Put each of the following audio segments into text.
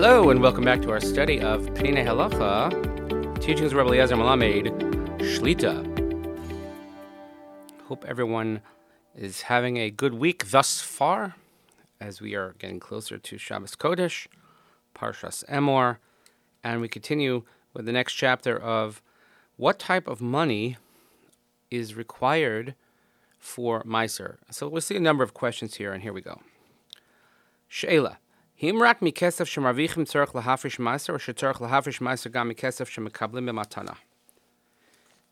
Hello, and welcome back to our study of Peninei Halacha, teachings of Rabbi Eliezer Melamed, Shlita. Hope everyone is having a good week thus far, as we are getting closer to Shabbos Kodesh, Parshas Emor, and we continue with the next chapter of what type of money is required for meiser. So we'll see a number of questions here, and here we go. She'ela. Himrak mikesef shemarvichim tzarech lahafrish meiser or shetzarech lahafrish meiser gam mikesef shemekablim b'matana?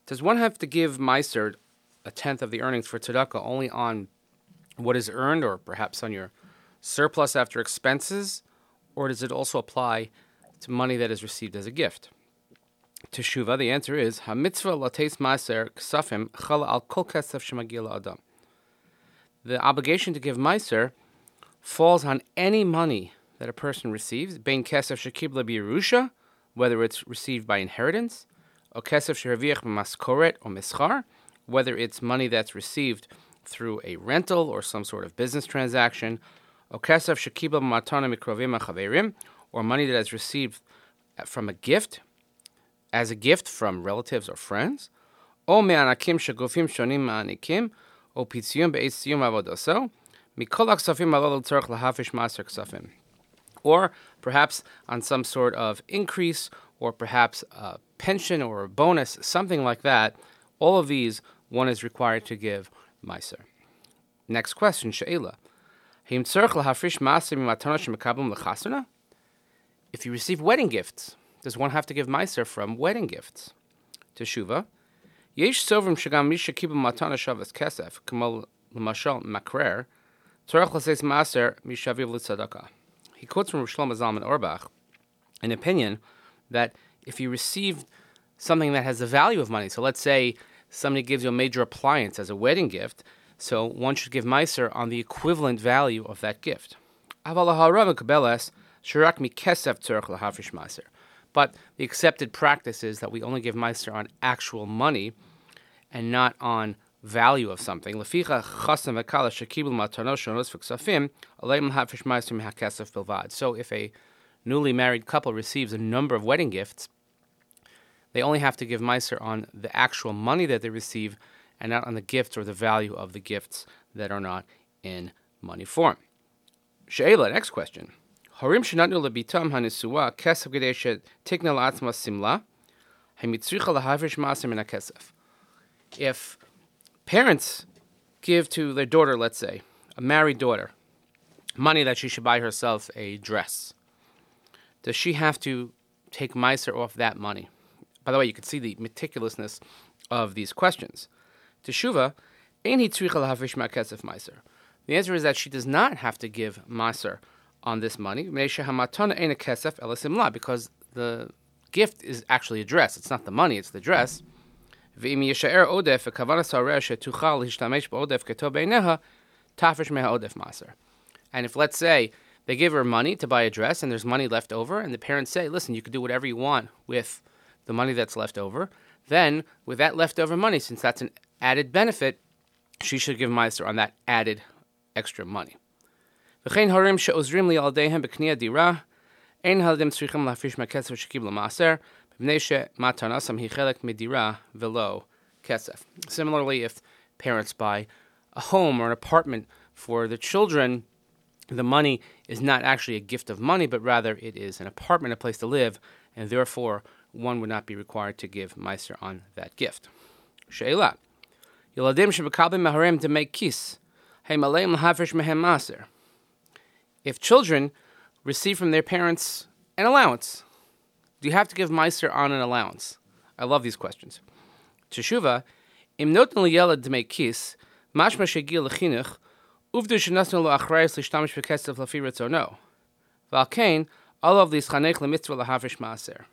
Does one have to give meiser a tenth of the earnings for tzedakah only on what is earned or perhaps on your surplus after expenses, or does it also apply to money that is received as a gift? Teshuva, the answer is hamitzvah lates meiser ksafim chala al kol kesef shemagil adam. The obligation to give meiser falls on any money that a person receives, bein Kesef Shekibla Birusha, whether it's received by inheritance, or Kesef shehaviach Maskoret or Mischar, whether it's money that's received through a rental or some sort of business transaction, or Kesef Shekibla Matana Mikrovim Achaverim, or money that is received from a gift, as a gift from relatives or friends, or Me'anakim Shegufim Shonim Ma'anikim, or Pitzium Be'etzium Avodoso, Mikol Aksafim Alol Tzorch Lahafish Maser Ksafim. Or perhaps on some sort of increase, or perhaps a pension or a bonus, something like that. All of these one is required to give Meiser. Next question, She'ela. If you receive wedding gifts, does one have to give Meiser from wedding gifts? Teshuva. Yesh sovrim shagam misha kibbel matana shavas kesef, k'mol l'mashal makrer, tzorach l'seis Maser mishaviv l'tzedakah he quotes from Shlomo Zalman Auerbach an opinion that if you receive something that has the value of money, so let's say somebody gives you a major appliance as a wedding gift, so one should give Meiser on the equivalent value of that gift. But the accepted practice is that we only give Meiser on actual money and not on value of something. So if a newly married couple receives a number of wedding gifts, they only have to give meiser on the actual money that they receive and not on the gifts or the value of the gifts that are not in money form. Next question. Shenatnu lebitam hanisua kesef tikna la'atzma simla lahavrish maser min kesef. If parents give to their daughter, let's say, a married daughter, money that she should buy herself a dress, does she have to take Meiser off that money? By the way, you can see the meticulousness of these questions. Teshuva, ein hi lahavish ma'kesef Meiser. The answer is that she does not have to give Meiser on this money, because the gift is actually a dress. It's not the money, it's the dress. ואם יישאר עודף וכוון הסוהר שתוכל להשתמש בעודף כתוב בעיניה, תפרש מהעודף מעשר. And if, let's say, they give her money to buy a dress and there's money left over, and the parents say, listen, you can do whatever you want with the money that's left over, then with that leftover money, since that's an added benefit, she should give Meiser on that added extra money. וכן הורים שעוזרים לילדיהם בקניית דירה, אין הילדים צריכים להפריש מהכסף שקיבלו מעשר, Similarly, if parents buy a home or an apartment for the children, the money is not actually a gift of money, but rather it is an apartment, a place to live, and therefore one would not be required to give meiser on that gift. To make. If children receive from their parents an allowance, you have to give Meiser on an allowance? I love these questions. Teshuva, im noten liyelad to make kis, mashma shegil lechinuch, uvdu shenasnu lo achrayis lishtamish bekesef lafi. Valkain, all of these chanech lemitzvah lahavrish maaser.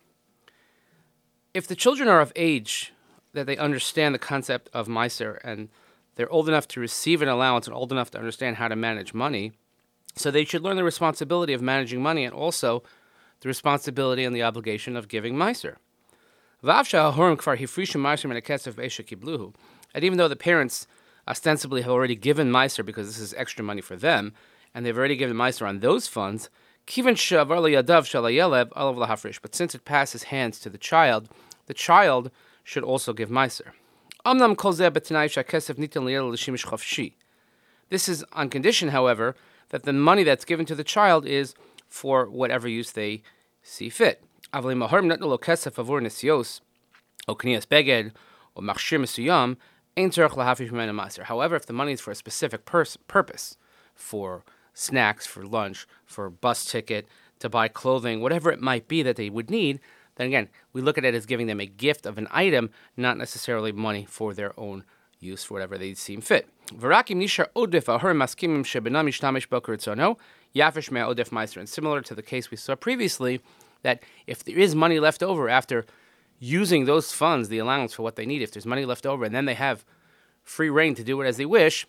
If the children are of age that they understand the concept of Meiser and they're old enough to receive an allowance and old enough to understand how to manage money, so they should learn the responsibility of managing money and also the responsibility and the obligation of giving Meiser. And even though the parents ostensibly have already given Meiser because this is extra money for them, and they've already given Meiser on those funds. But since it passes hands to the child, the child should also give chavshi. This is on condition, however, that the money that's given to the child is for whatever use they see fit. However, if the money is for a specific purpose, for snacks, for lunch, for a bus ticket, to buy clothing, whatever it might be that they would need, then again, we look at it as giving them a gift of an item, not necessarily money for their own use for whatever they seem fit. And similar to the case we saw previously, that if there is money left over after using those funds, the allowance for what they need, if there's money left over, and then they have free reign to do it as they wish,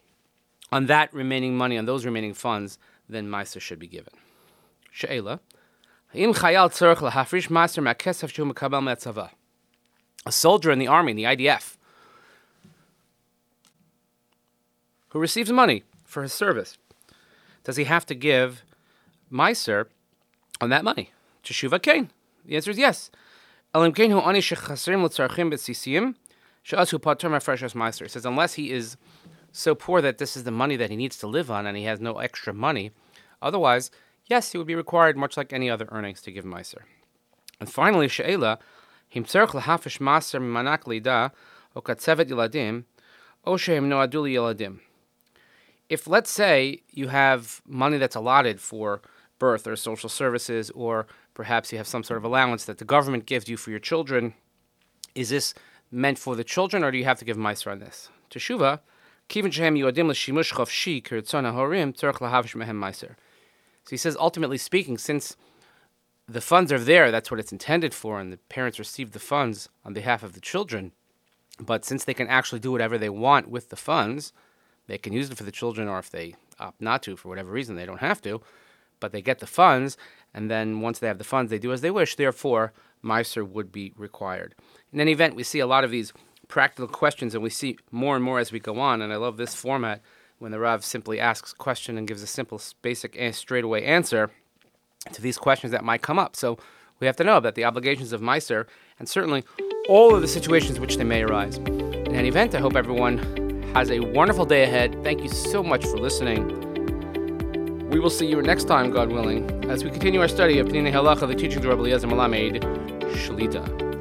on that remaining money, on those remaining funds, then Meiser should be given. She'ela. A soldier in the army, in the IDF, who receives money for his service, does he have to give Meiser on that money? Teshuva Kain. The answer is yes. It says unless he is so poor that this is the money that he needs to live on and he has no extra money, otherwise yes, he would be required, much like any other earnings, to give Meiser. And finally, She'ela, him tzerch lahafish maser manak lida, o katzevet yiladim, o shehem noaduli yiladim. If, let's say, you have money that's allotted for birth or social services, or perhaps you have some sort of allowance that the government gives you for your children, is this meant for the children, or do you have to give Meiser on this? Teshuva, kivin shehem yodim l'shimush lahavish mehem. So he says, ultimately speaking, since the funds are there, that's what it's intended for, and the parents receive the funds on behalf of the children. But since they can actually do whatever they want with the funds, they can use it for the children, or if they opt not to for whatever reason, they don't have to. But they get the funds, and then once they have the funds, they do as they wish. Therefore, Meiser would be required. In any event, we see a lot of these practical questions, and we see more and more as we go on. And I love this format when the Rav simply asks a question and gives a simple, basic, and straightaway answer to these questions that might come up. So we have to know that the obligations of Meiser and certainly all of the situations which they may arise. In any event, I hope everyone has a wonderful day ahead. Thank you so much for listening. We will see you next time, God willing, as we continue our study of Peninei Halacha, the teachings of Rabbi Eliezer Melamed Shalita.